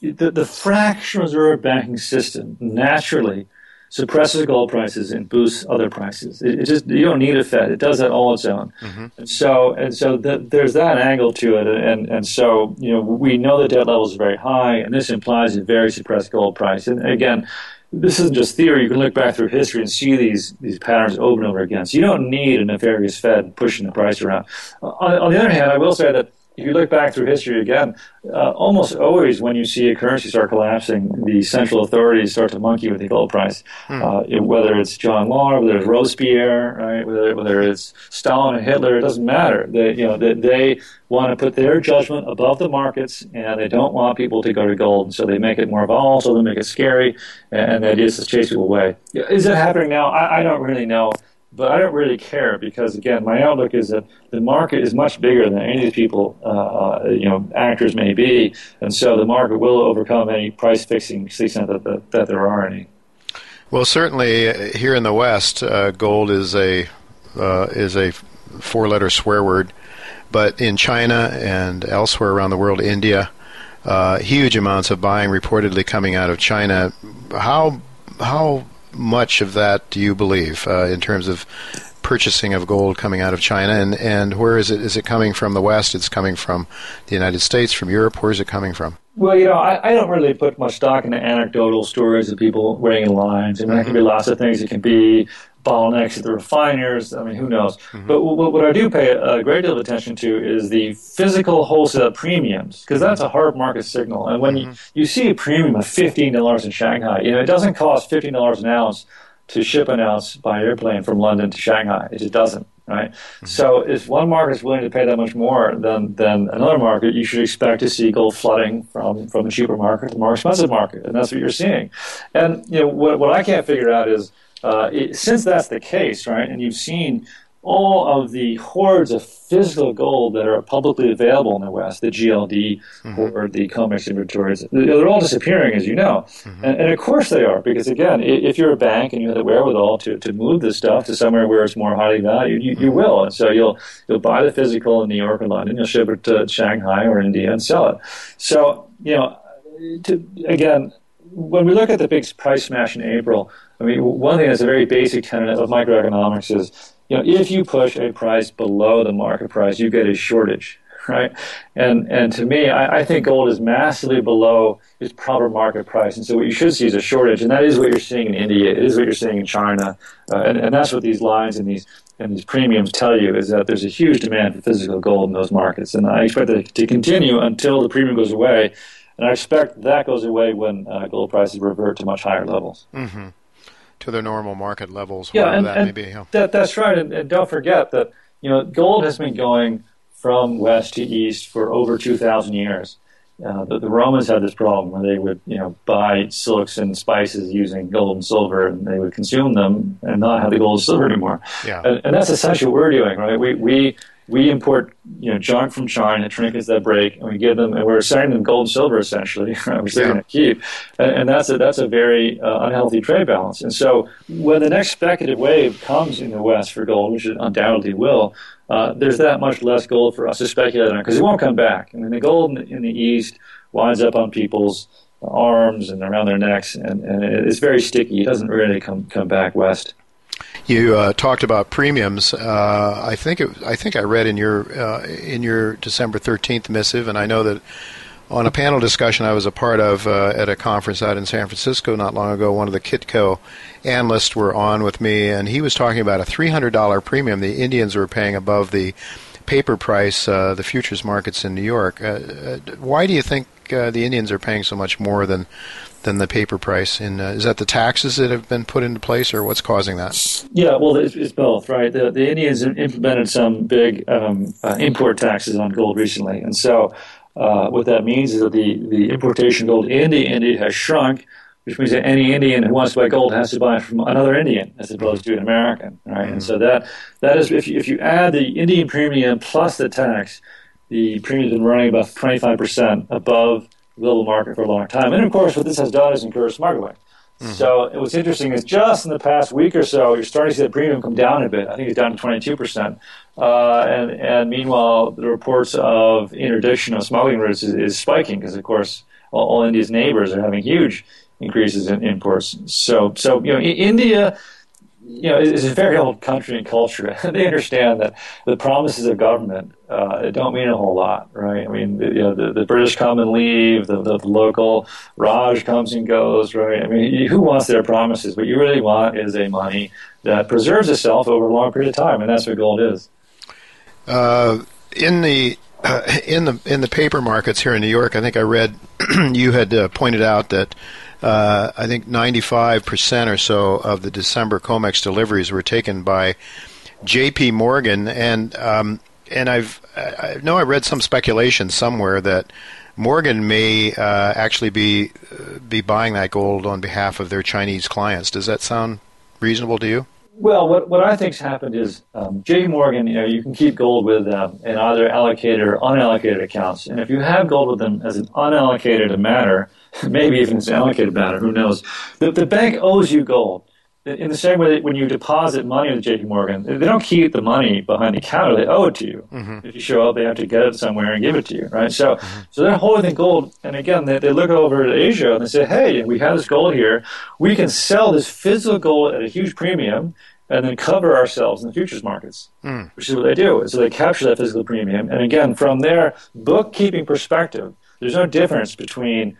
the, the fractional reserve banking system naturally suppresses gold prices and boosts other prices. It, it, just you don't need a Fed; it does that all on its own. Mm-hmm. And so, and so the, there's that angle to it. And and so you know we know the debt levels are very high, and this implies a very suppressed gold price. And again. This isn't just theory. You can look back through history and see these, these patterns over and over again. So you don't need a nefarious Fed pushing the price around. On, on the other hand, I will say that if you look back through history again, uh, almost always when you see a currency start collapsing, the central authorities start to monkey with the gold price. Hmm. Uh, it, whether it's John Law, whether it's Robespierre, right? Whether, whether it's Stalin or Hitler, it doesn't matter. They, you know, they, they want to put their judgment above the markets, and they don't want people to go to gold. And so they make it more volatile, they make it scary, and the idea is to chase people away. Is it happening now? I, I don't really know but I don't really care because again, my outlook is that the market is much bigger than any of these people, uh, uh, you know, actors may be, and so the market will overcome any price fixing to the extent that, that, that there are any. Well, certainly uh, here in the West, uh, gold is a uh, is a four-letter swear word, but in China and elsewhere around the world, India, uh, huge amounts of buying reportedly coming out of China. How how much of that do you believe uh, in terms of purchasing of gold coming out of China, and and where is it? Is it coming from the West? It's coming from the United States, from Europe. Where is it coming from? Well, you know, I, I don't really put much stock into anecdotal stories of people waiting in lines. I mean, mm-hmm. that can be lots of things. It can be bottlenecks at the refiners. I mean, who knows? Mm-hmm. But what, what, I do pay a great deal of attention to is the physical wholesale premiums, because that's a hard market signal. And when mm-hmm. you, you see a premium of $15 in Shanghai, you know, it doesn't cost $15 an ounce to ship an ounce by airplane from London to Shanghai. It just doesn't, right? Mm-hmm. So if one market is willing to pay that much more than, than another market, you should expect to see gold flooding from, from the cheaper market to the more expensive market. And that's what you're seeing. And, you know, what, what I can't figure out is – uh, it, since that's the case, right, and you've seen all of the hordes of physical gold that are publicly available in the West, the GLD mm-hmm. or the COMEX inventories, they're all disappearing, as you know. Mm-hmm. And, and, of course they are, because again, if you're a bank and you have the wherewithal to, to move this stuff to somewhere where it's more highly valued, you, you mm-hmm. will. And so you'll, you'll buy the physical in New York or London, you'll ship it to Shanghai or India and sell it. So, you know, to, again, when we look at the big price smash in April, I mean, one thing that's a very basic tenet of microeconomics is, you know, if you push a price below the market price, you get a shortage, right? And and to me, I, I think gold is massively below its proper market price, and so what you should see is a shortage, and that is what you're seeing in India, it is what you're seeing in China, uh, and, and that's what these lines and these and these premiums tell you is that there's a huge demand for physical gold in those markets, and I expect that to continue until the premium goes away, and I expect that goes away when uh, gold prices revert to much higher levels. Mm-hmm to their normal market levels, yeah, and, that and may be. Yeah. That, that's right, and, and, don't forget that you know gold has been going from west to east for over two thousand years. Uh, the, the, Romans had this problem where they would you know buy silks and spices using gold and silver, and they would consume them and not have the gold and silver anymore. Yeah. And, and that's essentially what we're doing, right? We we we import you know junk from China, trinkets that break, and we give them, and we're selling them gold and silver essentially, which they're yeah. going to keep, and, and, that's a that's a very uh, unhealthy trade balance. And so when the next speculative wave comes in the West for gold, which it undoubtedly will, uh, there's that much less gold for us to speculate on because it won't come back. I mean, the gold in the, in the East winds up on people's arms and around their necks, and, and it's very sticky. It doesn't really come come back west. You uh, talked about premiums. Uh, I think it, I think I read in your uh, in your December thirteenth missive, and I know that on a panel discussion I was a part of uh, at a conference out in San Francisco not long ago, one of the Kitco analysts were on with me, and he was talking about a three hundred dollar premium the Indians were paying above the paper price, uh, the futures markets in New York. Uh, why do you think the Indians are paying so much more than than the paper price. And uh, is that the taxes that have been put into place, or what's causing that? Yeah, well, it's, it's both, right? The, the, Indians implemented some big um, uh, import taxes on gold recently, and so uh, what that means is that the, the importation gold into India has shrunk, which means that any Indian who wants to buy gold has to buy from another Indian as opposed to an American, right? Mm-hmm. And so that that is if you, if you add the Indian premium plus the tax, the premium has been running about 25% above the global market for a long time. And of course, what this has done is encourage smuggling. Mm-hmm. So what's interesting is just in the past week or so, you're starting to see the premium come down a bit. I think it's down to 22%. Uh, and, and meanwhile, the reports of interdiction of smuggling routes is, is spiking because, of course, all, all, India's neighbors are having huge increases in imports. So, so you know, India you know, it's a very old country and culture. they understand that the promises of government uh, don't mean a whole lot, right? I mean, you know, the, the British come and leave, the, the, local Raj comes and goes, right? I mean, who wants their promises? What you really want is a money that preserves itself over a long period of time, and that's what gold is. Uh, in the uh, in the in the paper markets here in New York, I think I read you had uh, pointed out that uh, I think 95% or so of the December COMEX deliveries were taken by J.P. Morgan, and um, and I've I know I read some speculation somewhere that Morgan may uh, actually be uh, be buying that gold on behalf of their Chinese clients. Does that sound reasonable to you? Well, what, what I think's happened is um, J.P. Morgan, you know, you can keep gold with them in either allocated or unallocated accounts. And if you have gold with them as an unallocated matter, maybe even an allocated matter, who knows, the, the bank owes you gold in the same way that when you deposit money with JP Morgan, they don't keep the money behind the counter. They owe it to you. Mm-hmm. If you show up, they have to get it somewhere and give it to you, right? So, mm-hmm. so they're holding gold. And again, they, they look over at Asia and they say, hey, we have this gold here. We can sell this physical gold at a huge premium and then cover ourselves in the futures markets, mm. which is what they do. So they capture that physical premium. And again, from their bookkeeping perspective, there's no difference between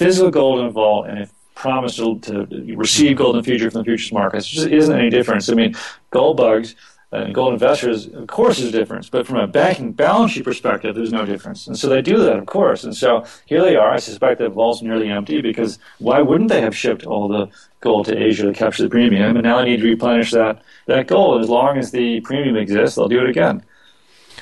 physical gold in vault and a promise to, receive gold in the future from the futures markets. There just isn't any difference. I mean, gold bugs and gold investors, of course, there's a difference, but from a banking balance sheet perspective, there's no difference. And so they do that, of course. And so here they are. I suspect the vault's nearly empty because why wouldn't they have shipped all the gold to Asia to capture the premium? And now they need to replenish that, that gold. As long as the premium exists, they'll do it again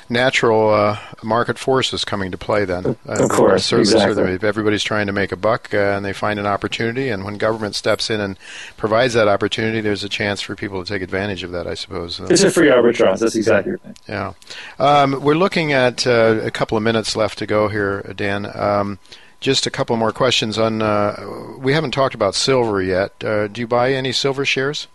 natural uh, market forces coming to play then. Of uh, course, certainly, exactly. If everybody's trying to make a buck uh, and they find an opportunity, and when government steps in and provides that opportunity, there's a chance for people to take advantage of that, I suppose. It's a free arbitrage. That's exactly right. Yeah. Um, we're looking at uh, a couple of minutes left to go here, Dan. Um, just a couple more questions on. Uh, we haven't talked about silver yet. Uh, do you buy any silver shares?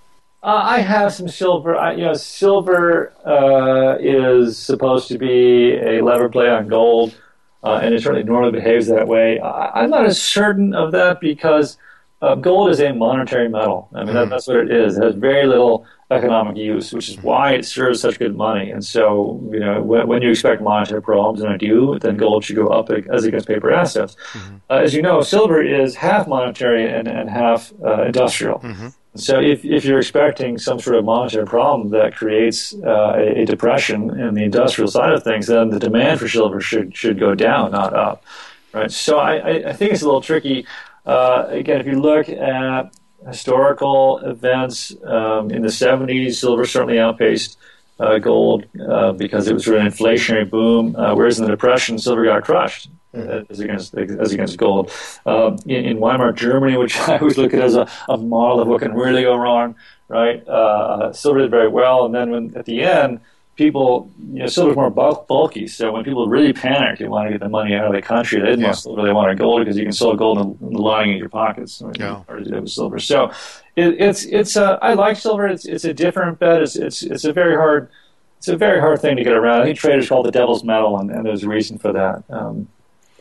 Uh, I have some silver. I, you know, silver uh, is supposed to be a lever play on gold, uh, and it certainly normally behaves that way. I, am not as certain of that because uh, gold is a monetary metal. I mean, that, that's what it is. It has very little economic use, which is why it serves such good money. And so, you know, when, when you expect monetary problems, and I do, then gold should go up as against paper assets. Mm-hmm. Uh, as you know, silver is half monetary and, and half uh, industrial. Mm-hmm. So if, if you're expecting some sort of monetary problem that creates uh, a, a, depression in the industrial side of things, then the demand for silver should should go down, not up, right? So I, I think it's a little tricky. Uh, again, if you look at historical events um, in the 70s, silver certainly outpaced uh, gold uh, because it was of an inflationary boom, uh, whereas in the Depression, silver got crushed as against as against gold. Uh, in, in, Weimar Germany, which I always look at as a, a model of what can really go wrong, right? Uh, silver did very well, and then when at the end, people, you know, silver's more bulk, bulky. So when people really panic, they want to get the money out of the country. They didn't yeah. want silver; they wanted gold because you can sell gold the lining in your pockets. Yeah. Or do with silver. So it, it's it's uh, I like silver. It's it's a different bet. It's it's it's a very hard. It's a very hard thing to get around. I think traders call the devil's metal, and, and there's a reason for that. Um,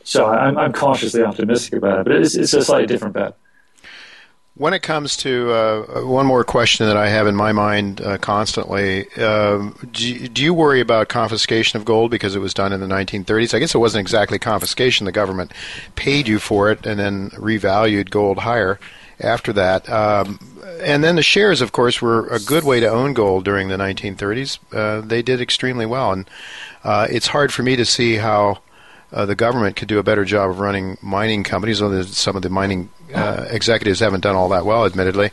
so I'm, I'm cautiously optimistic about it, but it's, it's a slightly different bet. When it comes to uh, one more question that I have in my mind uh, constantly, uh, do, do, you worry about confiscation of gold because it was done in the 1930s? I guess it wasn't exactly confiscation. The government paid you for it and then revalued gold higher after that. Um, and then the shares, of course, were a good way to own gold during the 1930s. Uh, they did extremely well, and uh, it's hard for me to see how uh, the government could do a better job of running mining companies, although some of the mining uh, executives haven't done all that well, admittedly.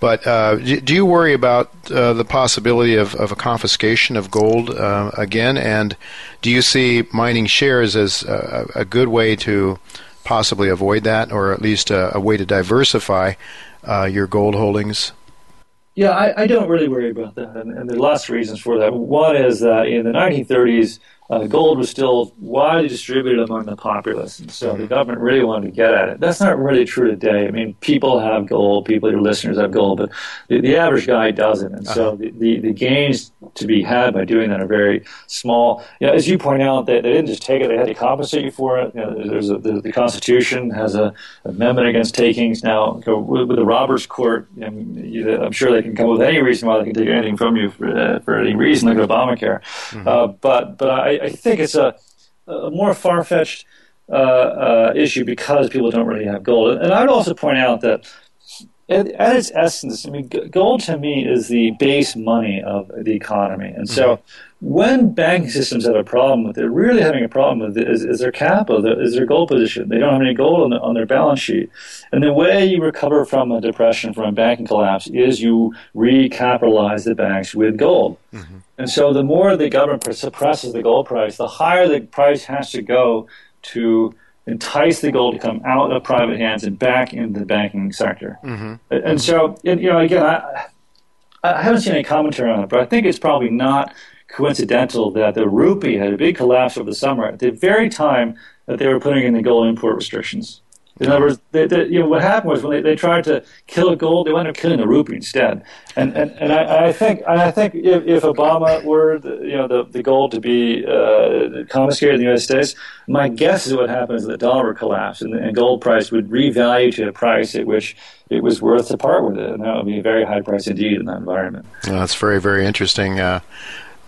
But uh, do you worry about uh, the possibility of, of a confiscation of gold uh, again? And do you see mining shares as a, a, good way to possibly avoid that, or at least a, a way to diversify uh, your gold holdings? Yeah, I, I, don't really worry about that, and, and there are lots of reasons for that. One is that in the 1930s, uh, gold was still widely distributed among the populace, and so the government really wanted to get at it. That's not really true today. I mean, people have gold, people, your listeners have gold, but the, the average guy doesn't, and so uh-huh. the, the, the, gains to be had by doing that are very small. You know, as you point out, they, they didn't just take it; they had to compensate you for it. You know, there's a, the, the, Constitution has a amendment against takings. Now, with, with the robbers' court, you know, I'm sure they can come up with any reason why they can take anything from you for, uh, for any reason, like Obamacare. Mm-hmm. Uh, but but I, I think it's a, a more far fetched uh, uh, issue because people don't really have gold. And I'd also point out that at, at, its essence, I mean, gold to me is the base money of the economy. And so mm-hmm when banking systems have a problem with it, really having a problem with it is, is their capital, is their gold position. They don't have any gold on, the, on, their balance sheet. And the way you recover from a depression, from a banking collapse, is you recapitalize the banks with gold. Mm-hmm. And so the more the government suppresses the gold price, the higher the price has to go to entice the gold to come out of private hands and back into the banking sector. Mm-hmm. And so, you know, again, I, I haven't seen any commentary on it, but I think it's probably not coincidental that the rupee had a big collapse over the summer at the very time that they were putting in the gold import restrictions. In other words, they, they, you know, what happened was when they, they tried to kill gold, they wound up killing the rupee instead. And and, and I, I think I think if, if Obama were the, you know the, the gold to be uh, confiscated in the United States, my guess is what happens is the dollar would collapse and, and gold price would revalue to a price at which it was worth to part with it, and that would be a very high price indeed in that environment. Well, that's very very interesting. Uh,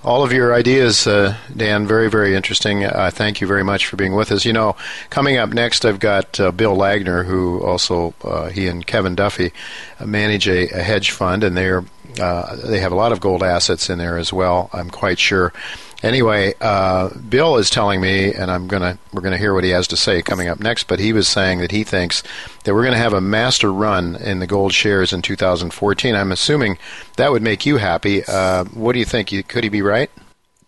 all of your ideas, uh, Dan, very, very interesting. Uh, thank you very much for being with us. You know, coming up next, I've got uh, Bill Laggner, who also, uh, he and Kevin Duffy manage a, a hedge fund, and they're uh, they have a lot of gold assets in there as well. I'm quite sure. Anyway, uh, Bill is telling me, and I'm gonna we're gonna hear what he has to say coming up next. But he was saying that he thinks that we're going to have a master run in the gold shares in 2014. I'm assuming that would make you happy. Uh, what do you think? Could he be right?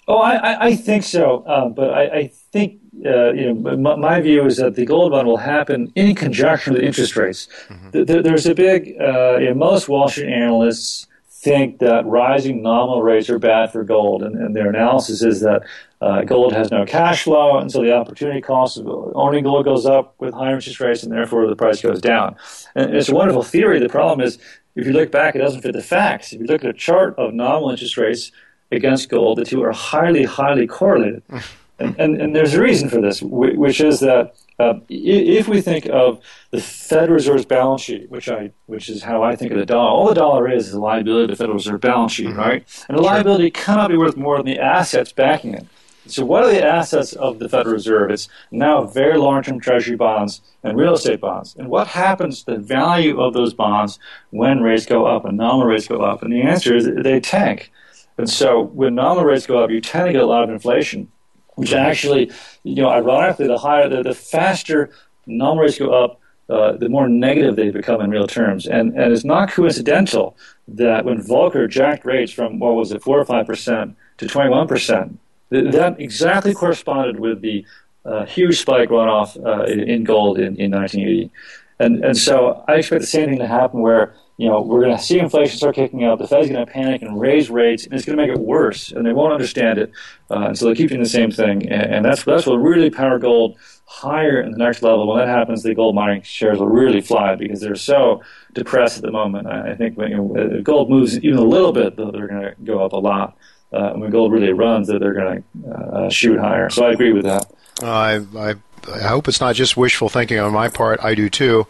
Oh, I, I think so. Uh, but I, I think uh, you know, my, my, view is that the gold run will happen in conjunction with interest rates. Mm-hmm. There's a big, uh, you know, most Wall Street analysts think that rising nominal rates are bad for gold, and, and their analysis is that uh, gold has no cash flow, and so the opportunity cost of owning gold goes up with higher interest rates, and therefore the price goes down. And it's a wonderful theory. The problem is, if you look back, it doesn't fit the facts. If you look at a chart of nominal interest rates against gold, the two are highly, highly correlated. and, and, and there's a reason for this, which is that uh, if we think of the Federal Reserve's balance sheet, which I, which is how I think of the dollar, all the dollar is is a liability of the Federal Reserve balance sheet, mm-hmm. right? And a liability cannot be worth more than the assets backing it. So, what are the assets of the Federal Reserve? It's now very long-term Treasury bonds and real estate bonds. And what happens to the value of those bonds when rates go up and nominal rates go up? And the answer is they tank. And so, when nominal rates go up, you tend to get a lot of inflation which actually, you know, ironically, the higher, the, the faster nominal rates go up, uh, the more negative they become in real terms. And, and it's not coincidental that when Volcker jacked rates from, what was it, 4 or 5% to 21%, that exactly corresponded with the uh, huge spike run off uh, in gold in, in 1980. And, and so I expect the same thing to happen where you know, we're going to see inflation start kicking up. The Fed's going to panic and raise rates, and it's going to make it worse, and they won't understand it. Uh, and so they keep doing the same thing, and, and that's that's what really power gold higher in the next level. When that happens, the gold mining shares will really fly because they're so depressed at the moment. I, I think when you know, gold moves even a little bit, they're going to go up a lot. Uh, when gold really runs, they're, going to uh, shoot higher. So I agree with that. I I hope it's not just wishful thinking on my part. I do too.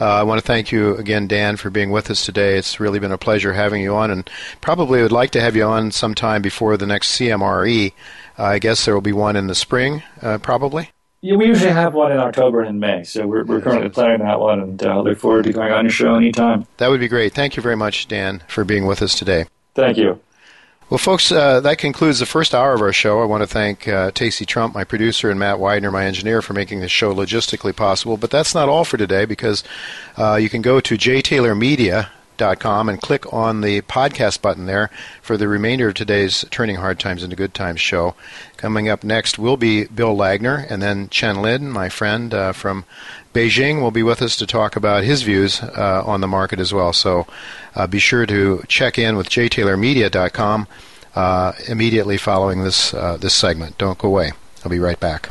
Uh, I want to thank you again, Dan, for being with us today. It's really been a pleasure having you on, and probably would like to have you on sometime before the next CMRE. Uh, I guess there will be one in the spring, uh, probably. Yeah, we usually have one in October and in May, so we're, we're currently planning that one, and uh, look forward to going on your show anytime. That would be great. Thank you very much, Dan, for being with us today. Thank you. Well, folks, uh, that concludes the first hour of our show. I want to thank uh, Tacey Trump, my producer, and Matt Widener, my engineer, for making this show logistically possible. But that's not all for today because uh, you can go to jtaylormedia.com and click on the podcast button there for the remainder of today's Turning Hard Times into Good Times show. Coming up next will be Bill Laggner, and then Chen Lin, my friend uh, from Beijing, will be with us to talk about his views uh, on the market as well. So uh, be sure to check in with jtaylormedia.com uh, immediately following this uh, this segment. Don't go away. I'll be right back.